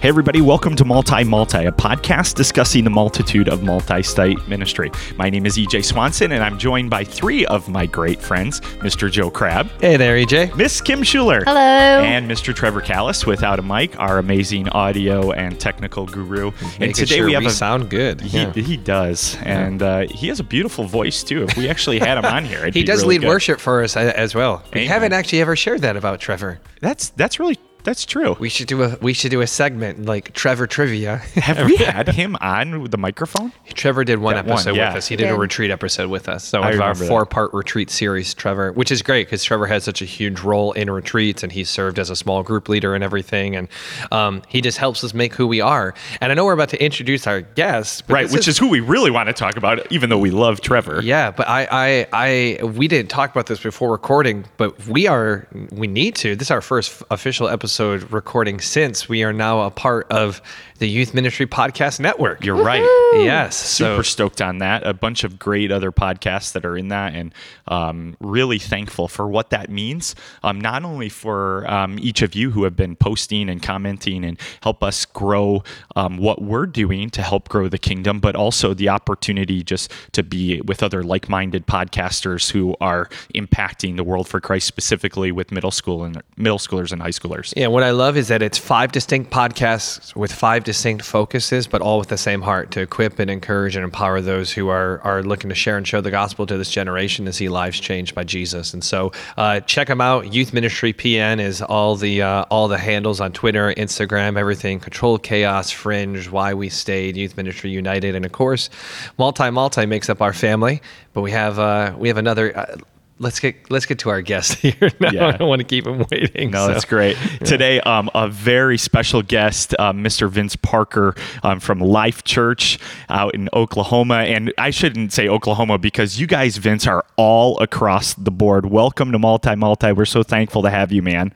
Hey, everybody, welcome to Multi Multi, a podcast discussing the multitude of multi site ministry. My name is EJ Swanson, and I'm joined by three of my great friends Mr. Joe Crabb. Hey there, EJ. Miss Kim Schuler. Hello. And Mr. Trevor Callis without a mic, our amazing audio and technical guru. Making and today sure we have a sound good. he, Yeah. he does, and uh, he has a beautiful voice too. If we actually had him on here, it'd He be does really lead good. worship for us as well. We Amen. haven't actually ever shared that about Trevor. That's that's really that's true. We should do a we should do a segment like Trevor trivia. have we had him on with the microphone? Trevor did one That one, episode yeah. with us. He did a retreat episode with us. So I of our remember that. four-part retreat series, Trevor, which is great because Trevor has such a huge role in retreats, and he served as a small group leader and everything, and um, he just helps us make who we are. And I know we're about to introduce our guest, Right, which is, who we really want to talk about, even though we love Trevor. Yeah, but I, I, I, we didn't talk about this before recording, but we are, we need to. This is our first official episode recording since we are now a part of the Youth Ministry Podcast Network. You're right. yes, Super so stoked on that. A bunch of great other podcasts that are in that, and um, really thankful for what that means. Um, not only for um, each of you who have been posting and commenting and help us grow um, what we're doing to help grow the kingdom, but also the opportunity just to be with other like-minded podcasters who are impacting the world for Christ, specifically with middle school and middle schoolers and high schoolers. Yeah, what I love is that it's five distinct podcasts with five distinct focuses, but all with the same heart to equip and encourage and empower those who are are looking to share and show the gospel to this generation to see lives changed by Jesus. And so, uh, check them out. Youth Ministry PN is all the uh, all the handles on Twitter, Instagram, everything. Control Chaos, Fringe, Why We Stayed, Youth Ministry United, and of course, Multi Multi makes up our family. But we have uh, we have another. Uh, Let's get let's get to our guest here. Now. Yeah. I don't want to keep him waiting. No, so- that's great. Today, um, a very special guest, um, Mr. Vince Parker um, from Life Church out in Oklahoma. And I shouldn't say Oklahoma because you guys, Vince, are all across the board. Welcome to Multi Multi. We're so thankful to have you, man.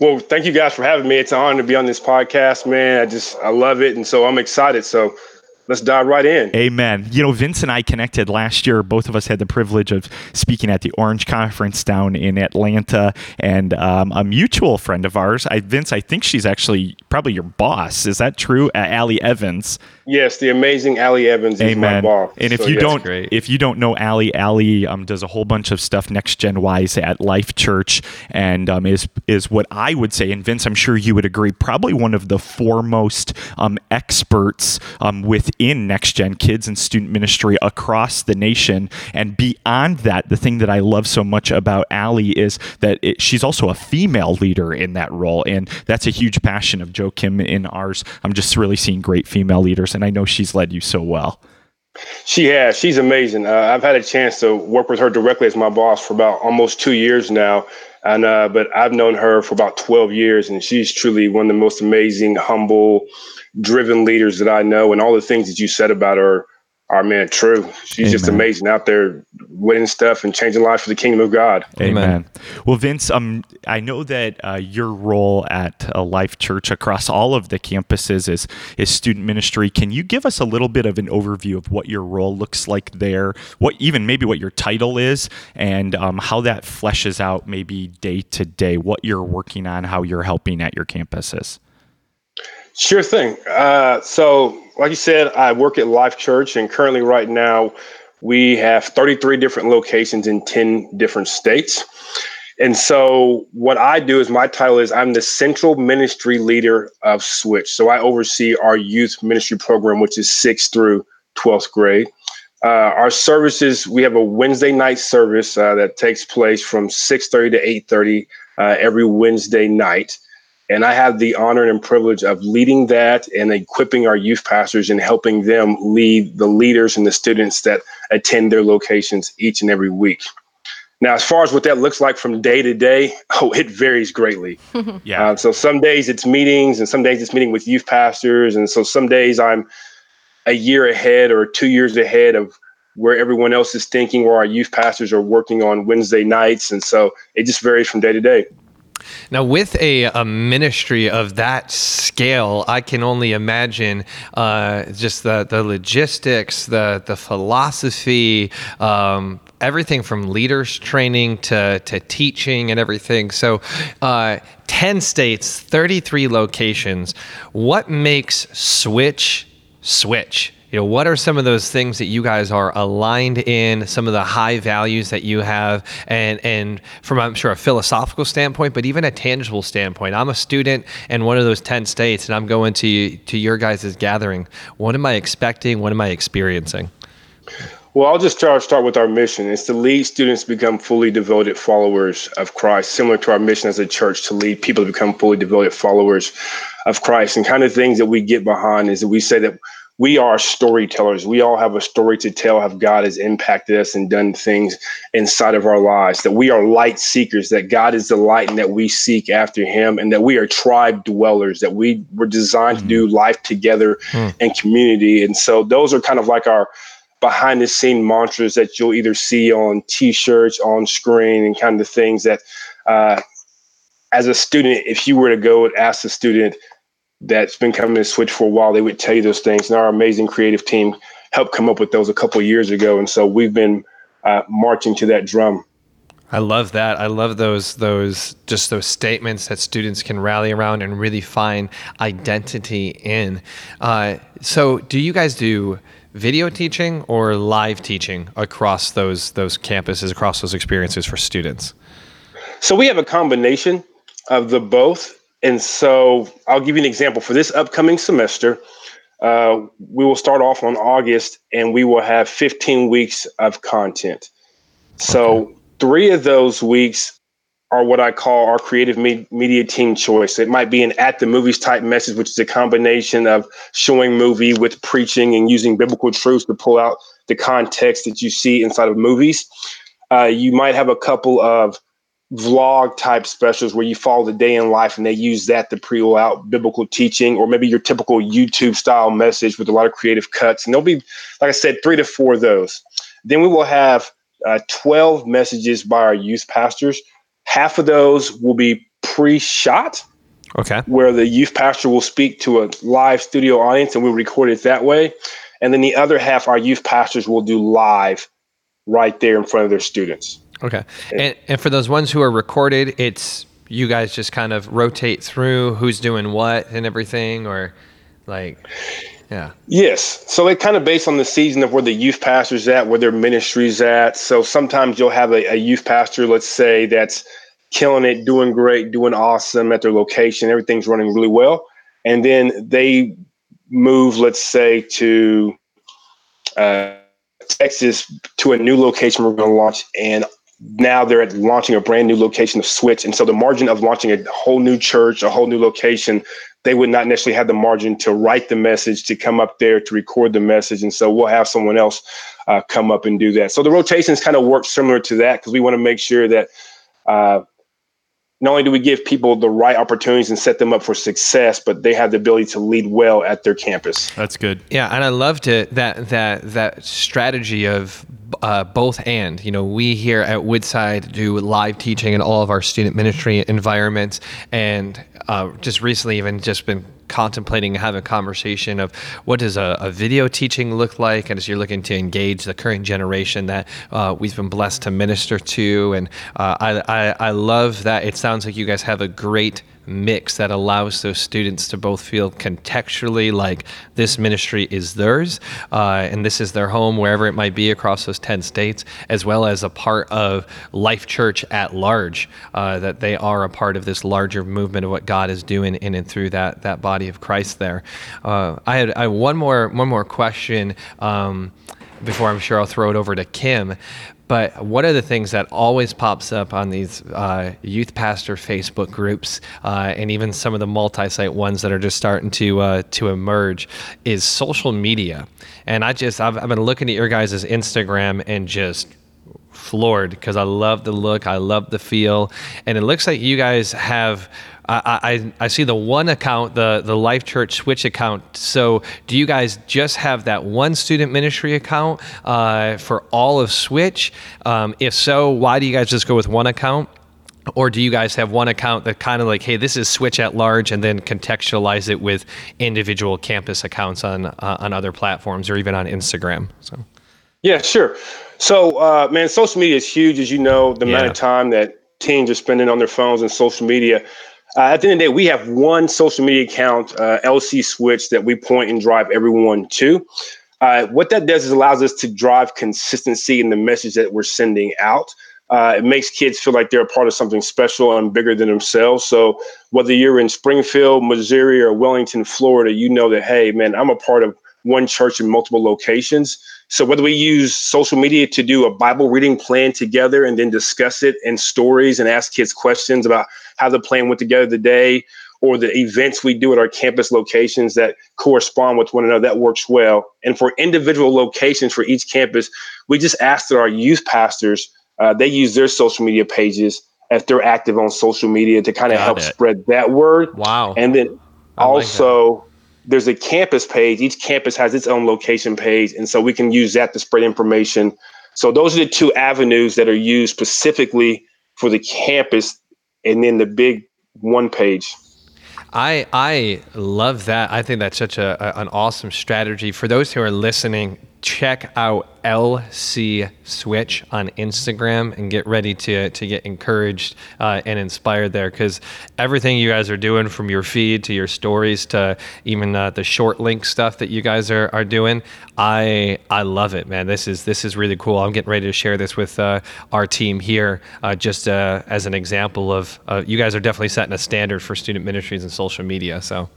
Well, thank you guys for having me. It's an honor to be on this podcast, man. I just I love it, and so I'm excited. So let's dive right in. Amen. You know, Vince and I connected last year. Both of us had the privilege of speaking at the Orange Conference down in Atlanta, and um, a mutual friend of ours, I, Vince, I think she's actually probably your boss. Is that true? Uh, Allie Evans. Yes, the amazing Allie Evans is my Amen. boss. And if So, you yes. don't, great. if you don't know Allie, Allie um, does a whole bunch of stuff next gen wise at Life Church, and um, is is what I would say. And Vince, I'm sure you would agree, probably one of the foremost um, experts um, within next gen kids and student ministry across the nation. And beyond that, the thing that I love so much about Allie is that it, she's also a female leader in that role, and that's a huge passion of Joe Kim in ours. I'm just really seeing great female leaders, and I know she's led you so well. She has. She's amazing. Uh, I've had a chance to work with her directly as my boss for about almost two years now. And uh, but I've known her for about 12 years, and she's truly one of the most amazing, humble, driven leaders that I know. And all the things that you said about her are man true. She's just amazing out there winning stuff and changing lives for the kingdom of God. Amen. Amen. Well, Vince, um, I know that uh, your role at uh, Life Church across all of the campuses is is student ministry. Can you give us a little bit of an overview of what your role looks like there? What even maybe what your title is, and um, how that fleshes out maybe day to day. What you're working on, how you're helping at your campuses. Sure thing. Uh, so, like you said, I work at Life Church, and currently, right now, we have 33 different locations in 10 different states. And so, what I do is my title is I'm the central ministry leader of Switch. So, I oversee our youth ministry program, which is sixth through 12th grade. Uh, our services, we have a Wednesday night service uh, that takes place from 6:30 to 8:30 uh, every Wednesday night. And I have the honor and privilege of leading that and equipping our youth pastors and helping them lead the leaders and the students that attend their locations each and every week. Now, as far as what that looks like from day to day, oh, it varies greatly. Yeah. Uh, so some days it's meetings, and some days it's meeting with youth pastors, and so some days I'm a year ahead or two years ahead of where everyone else is thinking, where our youth pastors are working on Wednesday nights, and so it just varies from day to day. Now, with a, a ministry of that scale, I can only imagine uh, just the, the logistics, the the philosophy, um, everything from leaders training to, to teaching and everything. So, uh, 10 states, 33 locations. What makes Switch Switch? You know, what are some of those things that you guys are aligned in, some of the high values that you have, and and from I'm sure a philosophical standpoint, but even a tangible standpoint. I'm a student in one of those 10 states and I'm going to to your guys' gathering. What am I expecting? What am I experiencing? Well, I'll just start, start with our mission. It's to lead students to become fully devoted followers of Christ, similar to our mission as a church to lead people to become fully devoted followers of Christ. And kind of things that we get behind is that we say that we are storytellers. We all have a story to tell how God has impacted us and done things inside of our lives. That we are light seekers, that God is the light and that we seek after him, and that we are tribe dwellers, that we were designed mm-hmm. to do life together mm. and community. And so those are kind of like our behind the scene mantras that you'll either see on t-shirts on screen and kind of things that uh, as a student if you were to go and ask a student that's been coming to switch for a while they would tell you those things and our amazing creative team helped come up with those a couple years ago and so we've been uh, marching to that drum I love that. I love those those just those statements that students can rally around and really find identity in. Uh, so, do you guys do video teaching or live teaching across those those campuses, across those experiences for students? So we have a combination of the both. And so I'll give you an example. For this upcoming semester, uh, we will start off on August and we will have 15 weeks of content. So three of those weeks are what I call our creative me- media team choice. It might be an at the movies type message, which is a combination of showing movie with preaching and using biblical truths to pull out the context that you see inside of movies. Uh, you might have a couple of vlog type specials where you follow the day in life and they use that to pull out biblical teaching, or maybe your typical YouTube style message with a lot of creative cuts. And there'll be, like I said, three to four of those. Then we will have uh, 12 messages by our youth pastors Half of those will be pre-shot. Okay. Where the youth pastor will speak to a live studio audience and we'll record it that way. And then the other half, our youth pastors will do live right there in front of their students. Okay. And, and for those ones who are recorded, it's you guys just kind of rotate through who's doing what and everything, or like yeah. Yes. So they kind of based on the season of where the youth pastor's at, where their ministry's at. So sometimes you'll have a, a youth pastor, let's say, that's killing it, doing great, doing awesome at their location. Everything's running really well. And then they move, let's say, to uh, Texas to a new location we're going to launch. And now they're at launching a brand new location of Switch. And so the margin of launching a whole new church, a whole new location, they would not necessarily have the margin to write the message, to come up there to record the message. And so we'll have someone else uh, come up and do that. So the rotations kind of work similar to that because we want to make sure that uh, not only do we give people the right opportunities and set them up for success, but they have the ability to lead well at their campus. That's good. Yeah, and I loved it that that that strategy of uh, both and. You know, we here at Woodside do live teaching in all of our student ministry environments, and uh, just recently even just been contemplating having a conversation of what does a, a, video teaching look like and as you're looking to engage the current generation that uh, we've been blessed to minister to and uh, I, I, I love that. It sounds like you guys have a great mix that allows those students to both feel contextually like this ministry is theirs uh, and this is their home wherever it might be across those 10 states as well as a part of life church at large uh, that they are a part of this larger movement of what god is doing in and through that that body of christ there. Uh, I, had, I one more one more question um, before i'm sure i'll throw it over to kim but one of the things that always pops up on these uh, youth pastor Facebook groups, uh, and even some of the multi-site ones that are just starting to uh, to emerge, is social media. And I just I've, I've been looking at your guys' Instagram and just floored because I love the look, I love the feel, and it looks like you guys have I, I, I see the one account, the the Life Church Switch account. So, do you guys just have that one student ministry account uh, for all of Switch? Um, if so, why do you guys just go with one account? Or do you guys have one account that kind of like, hey, this is Switch at large, and then contextualize it with individual campus accounts on uh, on other platforms or even on Instagram? So, yeah, sure. So, uh, man, social media is huge, as you know. The yeah. amount of time that teens are spending on their phones and social media Uh, at the end of the day, we have one social media account, uh, LC Switch, that we point and drive everyone to. Uh, what that does is allows us to drive consistency in the message that we're sending out. Uh, it makes kids feel like they're a part of something special and bigger than themselves. So whether you're in Springfield, Missouri, or Wellington, Florida, you know that hey, man, I'm a part of one church in multiple locations. So whether we use social media to do a Bible reading plan together and then discuss it in stories and ask kids questions about how the plan went together today, or the events we do at our campus locations that correspond with one another, that works well. And for individual locations for each campus, we just ask that our youth pastors uh, they use their social media pages if they're active on social media to kind of help it. spread that word. Wow. And then I also like there's a campus page. Each campus has its own location page. And so we can use that to spread information. So those are the two avenues that are used specifically for the campus and then the big one page. I I love that. I think that's such a, a, an awesome strategy for those who are listening check out LC Switch on Instagram and get ready to, to get encouraged uh, and inspired there because everything you guys are doing from your feed to your stories to even uh, the short link stuff that you guys are, are doing, I I love it, man. This is this is really cool. I'm getting ready to share this with uh, our team here uh, just uh, as an example of uh, you guys are definitely setting a standard for student ministries and social media. So.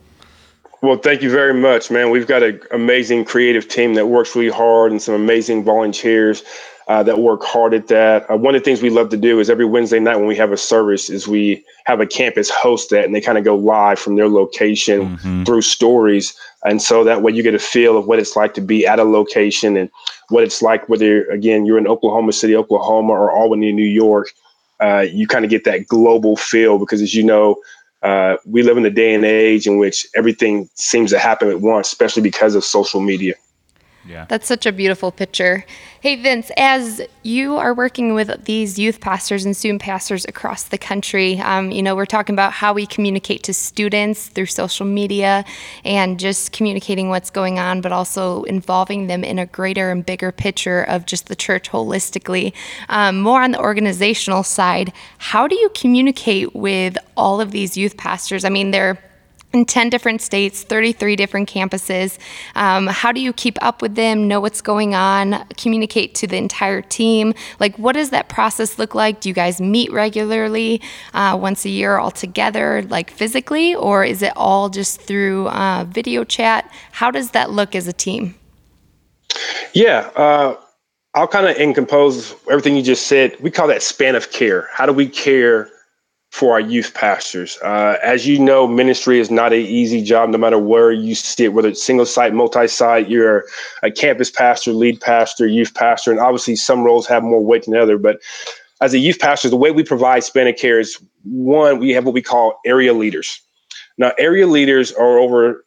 Well, thank you very much, man. We've got an amazing creative team that works really hard and some amazing volunteers uh, that work hard at that. Uh, one of the things we love to do is every Wednesday night when we have a service is we have a campus host that and they kind of go live from their location mm-hmm. through stories. And so that way you get a feel of what it's like to be at a location and what it's like whether, again, you're in Oklahoma City, Oklahoma or Albany, New York. Uh, you kind of get that global feel because as you know, uh, we live in a day and age in which everything seems to happen at once, especially because of social media. Yeah. That's such a beautiful picture. Hey, Vince, as you are working with these youth pastors and student pastors across the country, um, you know, we're talking about how we communicate to students through social media and just communicating what's going on, but also involving them in a greater and bigger picture of just the church holistically. Um, more on the organizational side, how do you communicate with all of these youth pastors? I mean, they're in 10 different states, 33 different campuses. Um, how do you keep up with them, know what's going on, communicate to the entire team? Like, what does that process look like? Do you guys meet regularly, uh, once a year all together, like physically, or is it all just through uh, video chat? How does that look as a team? Yeah, uh, I'll kind of encompose everything you just said. We call that span of care. How do we care? For our youth pastors. Uh, as you know, ministry is not an easy job, no matter where you sit, whether it's single site, multi site, you're a campus pastor, lead pastor, youth pastor, and obviously some roles have more weight than other. But as a youth pastor, the way we provide span care is one, we have what we call area leaders. Now, area leaders are over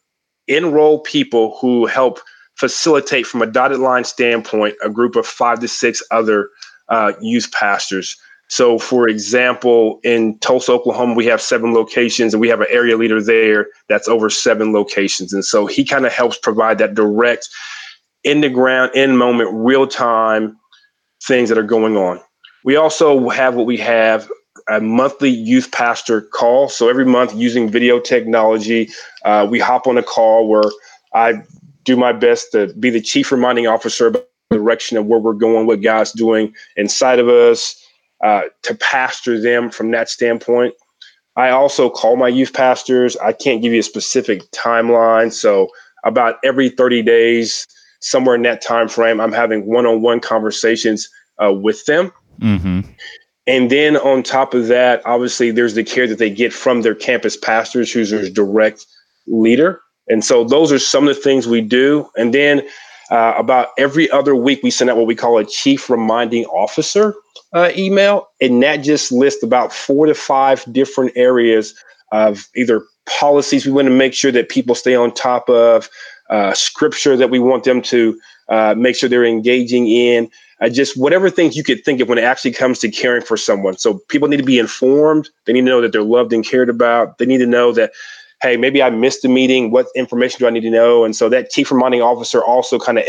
enrolled people who help facilitate from a dotted line standpoint a group of five to six other uh, youth pastors so, for example, in Tulsa, Oklahoma, we have seven locations and we have an area leader there that's over seven locations. And so he kind of helps provide that direct, in the ground, in moment, real time things that are going on. We also have what we have a monthly youth pastor call. So every month, using video technology, uh, we hop on a call where I do my best to be the chief reminding officer about the direction of where we're going, what God's doing inside of us, uh, to pastor them from that standpoint. I also call my youth pastors. I can't give you a specific timeline. So about every 30 days, somewhere in that time frame, I'm having one-on-one conversations uh, with them. Mm-hmm. And then on top of that, obviously, there's the care that they get from their campus pastors, who's their direct leader. And so those are some of the things we do. And then uh, about every other week, we send out what we call a chief reminding officer uh, email, and that just lists about four to five different areas of either policies we want to make sure that people stay on top of, uh, scripture that we want them to uh, make sure they're engaging in, uh, just whatever things you could think of when it actually comes to caring for someone. So people need to be informed. They need to know that they're loved and cared about. They need to know that hey, maybe I missed a meeting. What information do I need to know? And so that chief reminding officer also kind of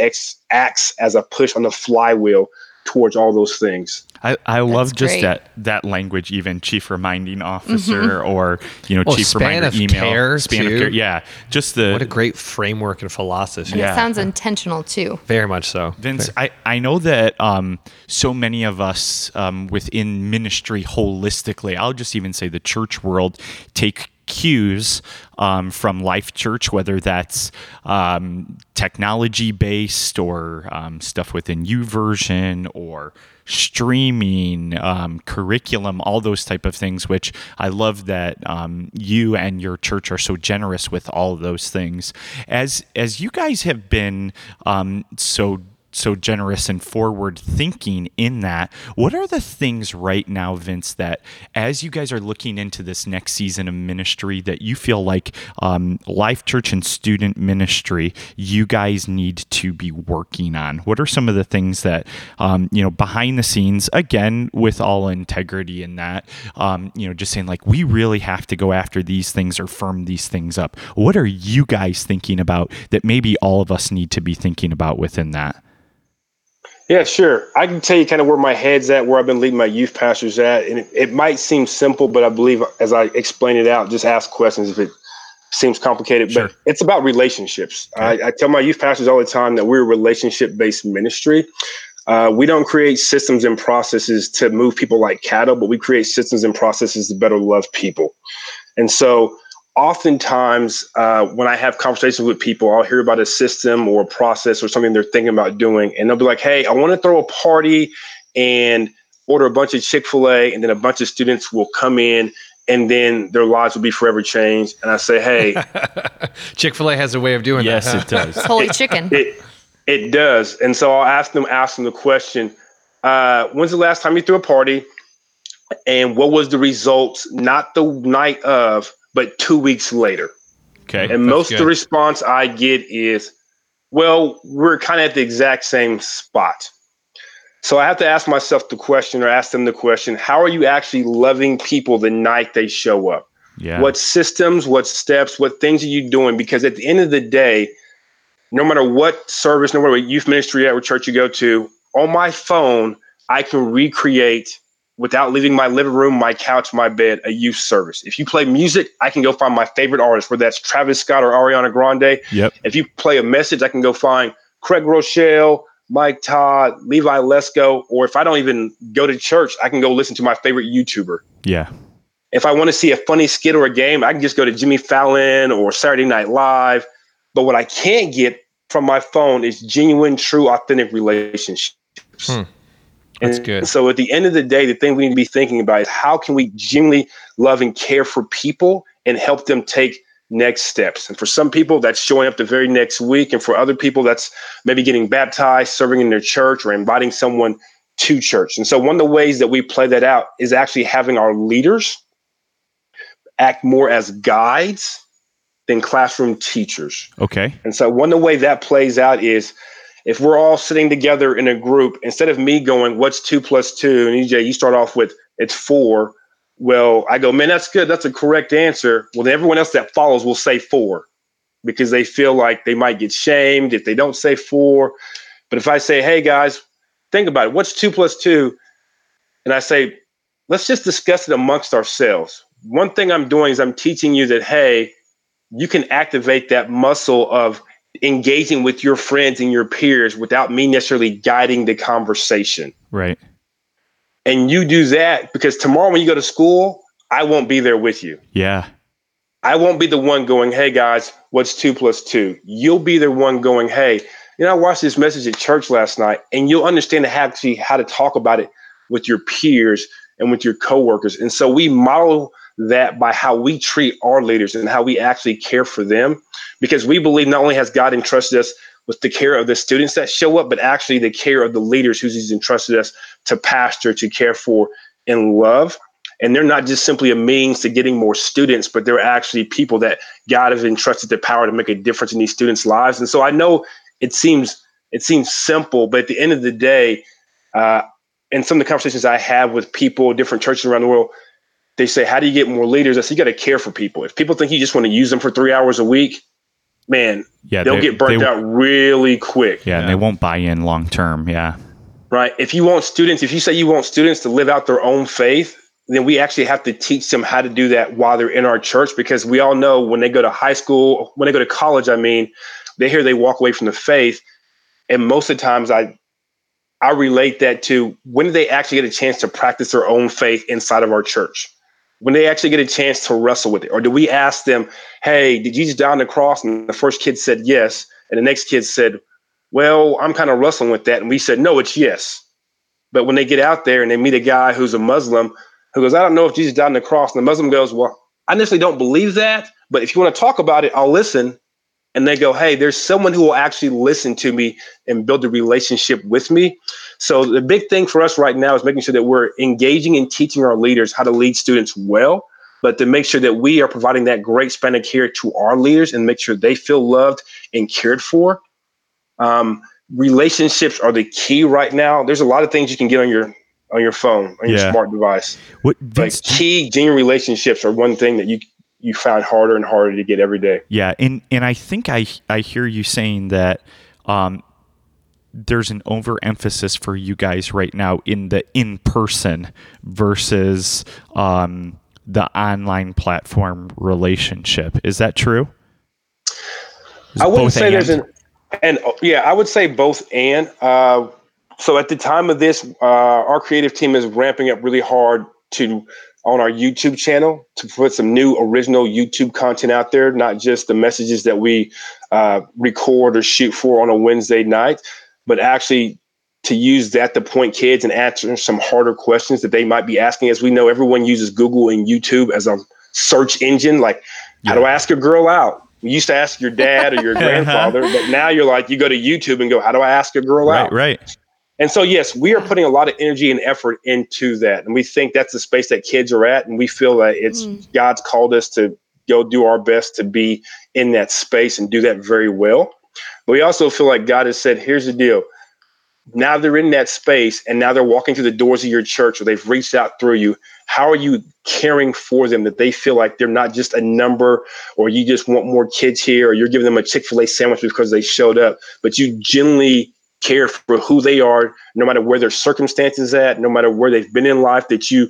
acts as a push on the flywheel towards all those things. I, I love That's just great. that that language, even chief reminding officer or you know Oh, chief span reminder of email, care, span of care. Yeah, just the What a great framework and philosophy. And Yeah. it sounds intentional too. Very much so. Vince, I, I know that um, so many of us um, within ministry holistically, I'll just even say the church world, take cues um, from Life Church, whether that's um, technology based or um, stuff within YouVersion or streaming um, curriculum all those type of things which i love that um, you and your church are so generous with all those things. As as you guys have been um, so so generous and forward thinking in that. What are the things right now, Vince, that as you guys are looking into this next season of ministry, that you feel like um, Life Church and student ministry, you guys need to be working on? What are some of the things that, um, you know, behind the scenes, again, with all integrity in that, um, you know, just saying like, we really have to go after these things or firm these things up? What are you guys thinking about that maybe all of us need to be thinking about within that? Yeah, sure. I can tell you kind of where my head's at, where I've been leading my youth pastors at. And it, it might seem simple, but I believe as I explain it out, just ask questions if it seems complicated. Sure. But it's about relationships. I, I tell my youth pastors all the time that we're a relationship based ministry. Uh, we don't create systems and processes to move people like cattle, but we create systems and processes to better love people. And so, oftentimes, uh, when I have conversations with people, I'll hear about a system or a process or something they're thinking about doing, and they'll be like, "Hey, I want to throw a party and order a bunch of Chick Fil A, and then a bunch of students will come in." And then their lives will be forever changed. And I say, hey, Chick fil A has a way of doing Yes, that. it does. Holy chicken. it it does. And so I'll ask them ask them the question, uh, when's the last time you threw a party? And what was the results, not the night of, but two weeks later? Okay. And most of the response I get is, well, we're kind of at the exact same spot. So I have to ask myself the question or ask them the question, how are you actually loving people the night they show up? Yeah. What systems, what steps, what things are you doing? Because at the end of the day, no matter what service, no matter what youth ministry at or church you go to, on my phone, I can recreate without leaving my living room, my couch, my bed, a youth service. If you play music, I can go find my favorite artist, whether that's Travis Scott or Ariana Grande. Yep. If you play a message, I can go find Craig Groeschel, Mike Todd, Levi Lusko, or if I don't even go to church, I can go listen to my favorite YouTuber. Yeah. If I want to see a funny skit or a game, I can just go to Jimmy Fallon or Saturday Night Live. But what I can't get from my phone is genuine, true, authentic relationships. Hmm. That's And good. So at the end of the day, the thing we need to be thinking about is how can we genuinely love and care for people and help them take next steps. And for some people, that's showing up the very next week. And for other people, that's maybe getting baptized, serving in their church, or inviting someone to church. And so one of the ways that we play that out is actually having our leaders act more as guides than classroom teachers. Okay. And so one of the way that plays out is if we're all sitting together in a group, instead of me going, what's two plus two? And EJ, you start off with it's four. Well, I go, man, that's good. That's a correct answer. Well, then everyone else that follows will say four because they feel like they might get shamed if they don't say four. But if I say, hey guys, think about it. What's two plus two? And I say, let's just discuss it amongst ourselves. One thing I'm doing is I'm teaching you that, hey, you can activate that muscle of engaging with your friends and your peers without me necessarily guiding the conversation. Right. And you do that because tomorrow when you go to school, I won't be there with you. Yeah. I won't be the one going, hey guys, what's two plus two? You'll be the one going, hey, you know, I watched this message at church last night, and you'll understand how to, how to talk about it with your peers and with your coworkers. And so we model that by how we treat our leaders and how we actually care for them, because we believe not only has God entrusted us with the care of the students that show up, but actually the care of the leaders who He's entrusted us to pastor, to care for, and love. And they're not just simply a means to getting more students, but they're actually people that God has entrusted the power to make a difference in these students' lives. And so I know it seems it seems simple, but at the end of the day, uh, and some of the conversations I have with people, different churches around the world, they say, "How do you get more leaders?" I say, "You got to care for people. If people think you just want to use them for three hours a week, man, Yeah. they'll they- get burnt they- out really quick." Yeah, and Yeah. they won't buy in long term. Yeah. right? If you want students, if you say you want students to live out their own faith, then we actually have to teach them how to do that while they're in our church because we all know when they go to high school, when they go to college, I mean, they hear they walk away from the faith. And most of the times I I relate that to when do they actually get a chance to practice their own faith inside of our church? When they actually get a chance to wrestle with it? Or do we ask them, hey, did Jesus die on the cross? And the first kid said yes. And the next kid said, well, I'm kind of wrestling with that. And we said, no, it's yes. But when they get out there and they meet a guy who's a Muslim who goes, I don't know if Jesus died on the cross. And the Muslim goes, well, I necessarily don't believe that. But if you want to talk about it, I'll listen. And they go, hey, there's someone who will actually listen to me and build a relationship with me. So the big thing for us right now is making sure that we're engaging and teaching our leaders how to lead students well, but to make sure that we are providing that great span of care to our leaders and make sure they feel loved and cared for um, relationships are the key right now. There's a lot of things you can get on your on your phone, on your smart device. What Vince, key genuine relationships are one thing that you you find harder and harder to get every day. Yeah, and and I think I I hear you saying that um, there's an overemphasis for you guys right now in the in person versus um, the online platform relationship. Is that true? Is I wouldn't say there's an and yeah, I would say both and. Uh, so at the time of this, uh, our creative team is ramping up really hard to on our YouTube channel to put some new original YouTube content out there, not just the messages that we uh, record or shoot for on a Wednesday night, but actually to use that to point kids and answer some harder questions that they might be asking. As we know, everyone uses Google and YouTube as a search engine. Like, how do I ask a girl out? You used to ask your dad or your grandfather, but now you're like, you go to YouTube and go, how do I ask a girl Right, out? right. And so, yes, we are putting a lot of energy and effort into that. And we think that's the space that kids are at. And we feel that it's mm. God's called us to go do our best to be in that space and do that very well. But we also feel like God has said, here's the deal. Now they're in that space and now they're walking through the doors of your church or they've reached out through you. How are you caring for them that they feel like they're not just a number or you just want more kids here or you're giving them a Chick fil A sandwich because they showed up, but you genuinely care for who they are, no matter where their circumstances at, no matter where they've been in life, that you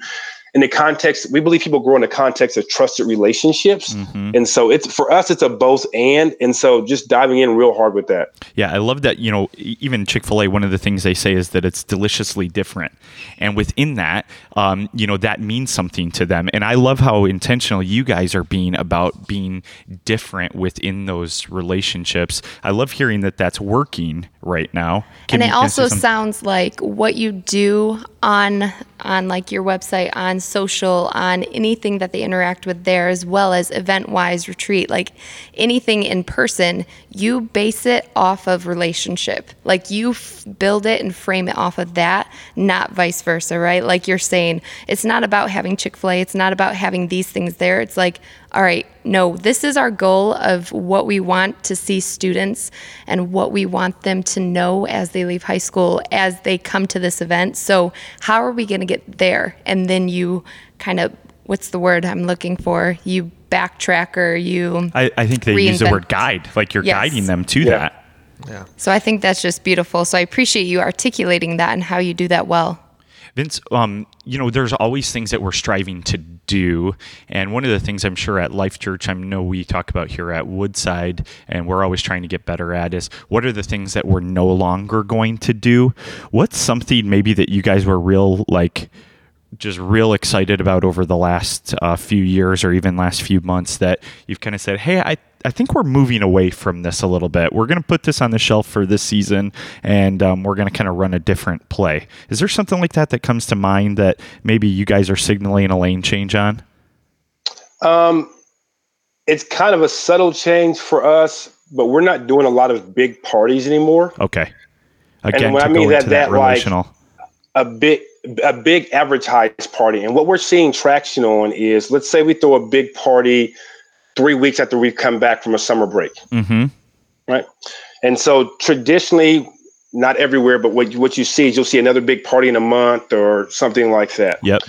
in the context, we believe people grow in the context of trusted relationships. Mhm. And so it's for us, it's a both and. And so just diving in real hard with that. Yeah, I love that. You know, even Chick fil A, one of the things they say is that it's deliciously different. And within that, um, you know, that means something to them. And I love how intentional you guys are being about being different within those relationships. I love hearing that that's working right now. Can and it you- can you say also some- sounds like what you do on on like your website on social on anything that they interact with there as well as event wise retreat. Like anything in person you base it off of relationship. Like you f- build it and frame it off of that not vice versa right? Like you're saying it's not about having chick-fil-a it's not about having these things there. It's like all right, no, this is our goal of what we want to see students and what we want them to know as they leave high school, as they come to this event. So, how are we going to get there? And then you kind of, what's the word I'm looking for? You backtrack or you. I, I think they use the word guide, like you're Yes. guiding them to Yeah. that. So, I think that's just beautiful. So, I appreciate you articulating that and how you do that well. Vince, um, you know, there's always things that we're striving to do. And one of the things I'm sure at Life Church, I know we talk about here at Woodside, and we're always trying to get better at is what are the things that we're no longer going to do? What's something maybe that you guys were real, like, just real excited about over the last uh, few years or even last few months that you've kind of said, hey, I, I think we're moving away from this a little bit. We're going to put this on the shelf for this season and um, we're going to kind of run a different play. Is there something like that that comes to mind that maybe you guys are signaling a lane change on? Um, it's kind of a subtle change for us, but we're not doing a lot of big parties anymore. Okay. Again, when to I mean go that- into that, that, like, relational. a big a big advertised party. And what we're seeing traction on is let's say we throw a big party three weeks after we've come back from a summer break, mm-hmm. right? And so traditionally, not everywhere, but what you, what you see is you'll see another big party in a month or something like that. Yep.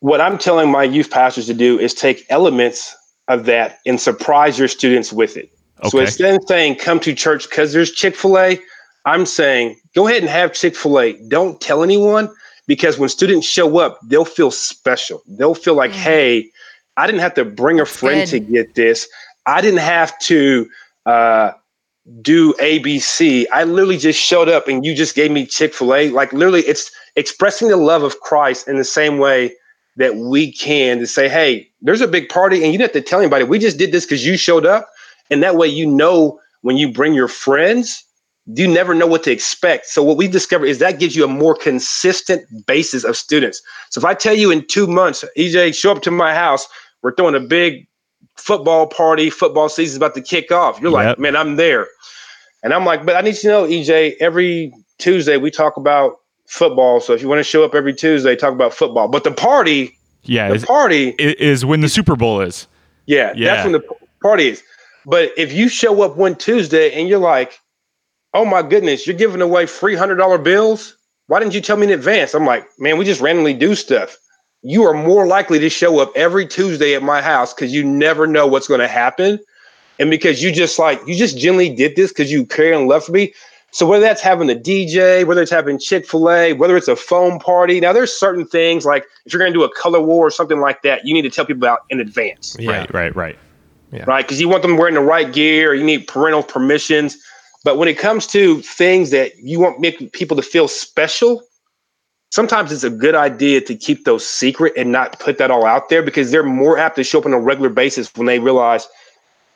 What I'm telling my youth pastors to do is take elements of that and surprise your students with it. Okay. So instead of saying come to church because there's Chick-fil-A, I'm saying go ahead and have Chick fil A. Don't tell anyone because when students show up, they'll feel special. They'll feel like, mm. hey, I didn't have to bring a friend to get this. I didn't have to uh, do ABC. I literally just showed up and you just gave me Chick fil A. Like, literally, it's expressing the love of Christ in the same way that we can to say, hey, there's a big party and you don't have to tell anybody. We just did this because you showed up. And that way, you know, when you bring your friends, you never know what to expect. So what we've discovered is that gives you a more consistent basis of students. So if I tell you in two months, EJ, show up to my house, we're throwing a big football party, football season's about to kick off. You're yep. like, man, I'm there. And I'm like, but I need to know, EJ, every Tuesday we talk about football. So if you want to show up every Tuesday, talk about football. But the party, yeah, the party is when the Super Bowl is. Yeah, yeah, that's when the party is. But if you show up one Tuesday and you're like, oh my goodness, you're giving away free hundred dollar bills. Why didn't you tell me in advance? I'm like, man, we just randomly do stuff. You are more likely to show up every Tuesday at my house because you never know what's going to happen. And because you just like, you just generally did this because you care and love for me. So whether that's having a DJ, whether it's having Chick fil A, whether it's a foam party, now there's certain things like if you're going to do a color war or something like that, you need to tell people about in advance. Yeah. Right, right, right. Yeah. Right. Because you want them wearing the right gear, you need parental permissions. But when it comes to things that you want make people to feel special, sometimes it's a good idea to keep those secret and not put that all out there because they're more apt to show up on a regular basis when they realize,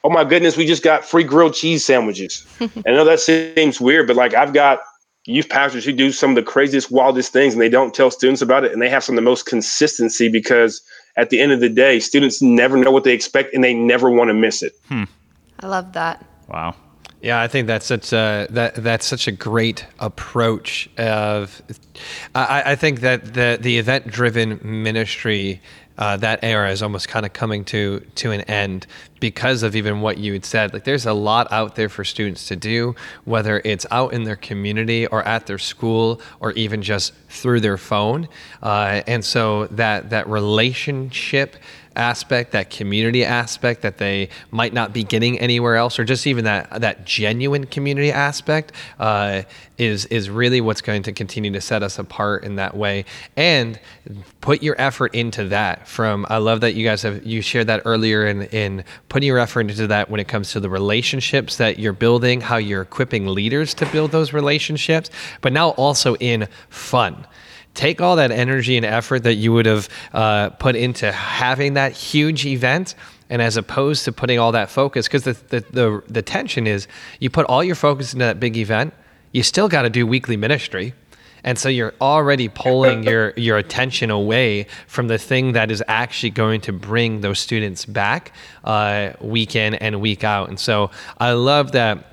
oh my goodness, we just got free grilled cheese sandwiches. I know that seems weird, but like I've got youth pastors who do some of the craziest, wildest things and they don't tell students about it. And they have some of the most consistency because at the end of the day, students never know what they expect and they never want to miss it. Hmm. I love that. Wow. Yeah, I think that's such a that that's such a great approach of. I, I think that the the event driven ministry uh, that era is almost kind of coming to to an end because of even what you had said. Like, there's a lot out there for students to do, whether it's out in their community or at their school or even just through their phone. Uh, and so that that relationship aspect, that community aspect that they might not be getting anywhere else, or just even that that genuine community aspect uh, is is really what's going to continue to set us apart in that way. And put your effort into that. From I love that you guys have you shared that earlier in in putting your effort into that when it comes to the relationships that you're building, how you're equipping leaders to build those relationships, but now also in fun take all that energy and effort that you would have uh, put into having that huge event and as opposed to putting all that focus because the, the, the, the, tension is you put all your focus into that big event you still got to do weekly ministry. And so you're already pulling your, your attention away from the thing that is actually going to bring those students back uh, week in and week out. And so i love that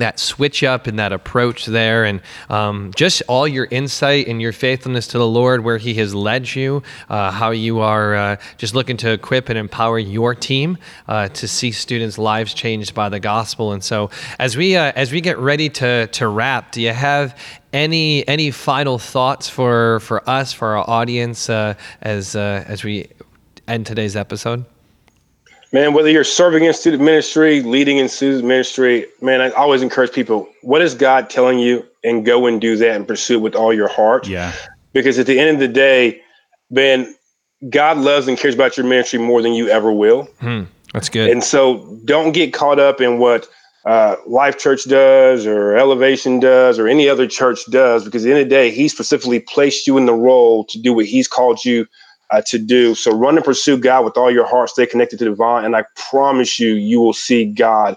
that switch up and that approach there, and um, just all your insight and your faithfulness to the Lord, where He has led you, uh, how you are uh, just looking to equip and empower your team uh, to see students' lives changed by the gospel. And so, as we uh, as we get ready to to wrap, do you have any any final thoughts for for us for our audience uh, as uh, as we end today's episode? Man, whether you're serving in student ministry, leading in student ministry, man, I always encourage people, what is God telling you? And go and do that and pursue it with all your heart. Yeah. Because at the end of the day, man, God loves and cares about your ministry more than you ever will. Hmm, that's good. And so don't get caught up in what uh, Life Church does or Elevation does or any other church does, because at the end of the day, He specifically placed you in the role to do what He's called you uh, to do. So run and pursue God with all your heart, stay connected to the vine, and I promise you, you will see God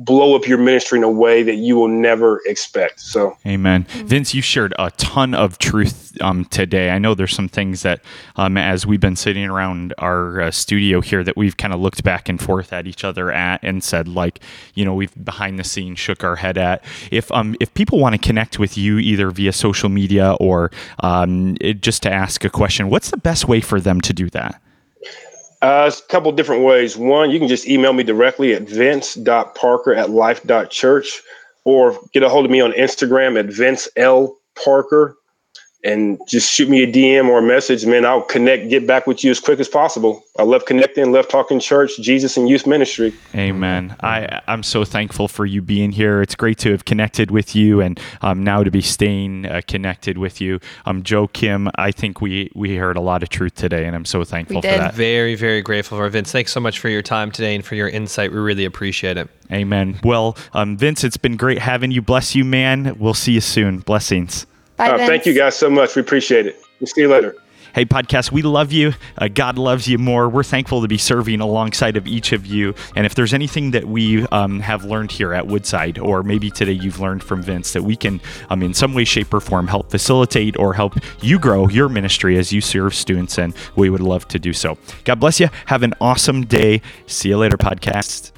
blow up your ministry in a way that you will never expect. So, amen. Vince, you shared a ton of truth um, today. I know there's some things that, um, as we've been sitting around our uh, studio here, that we've kind of looked back and forth at each other at and said, like, you know, we've behind the scenes shook our head at. If um, if people want to connect with you either via social media or um, it, just to ask a question, what's the best way for them to do that? Uh, a couple different ways. One, you can just email me directly at vince.parker at life.church or get a hold of me on Instagram at Vince L. Parker. And just shoot me a DM or a message, man. I'll connect, get back with you as quick as possible. I love connecting, love talking church, Jesus, and youth ministry. Amen. I, I'm so thankful for you being here. It's great to have connected with you and um, now to be staying uh, connected with you. Um, Joe Kim, I think we, we heard a lot of truth today, and I'm so thankful for that. Very, very grateful for Vince. Thanks so much for your time today and for your insight. We really appreciate it. Amen. Well, um, Vince, it's been great having you. Bless you, man. We'll see you soon. Blessings. Bye, Uh, thank you guys so much. We appreciate it. We'll see you later. Hey, podcast, we love you. Uh, God loves you more. We're thankful to be serving alongside of each of you. And if there's anything that we um, have learned here at Woodside, or maybe today you've learned from Vince, that we can, um, in some way, shape, or form, help facilitate or help you grow your ministry as you serve students, and we would love to do so. God bless you. Have an awesome day. See you later, podcast.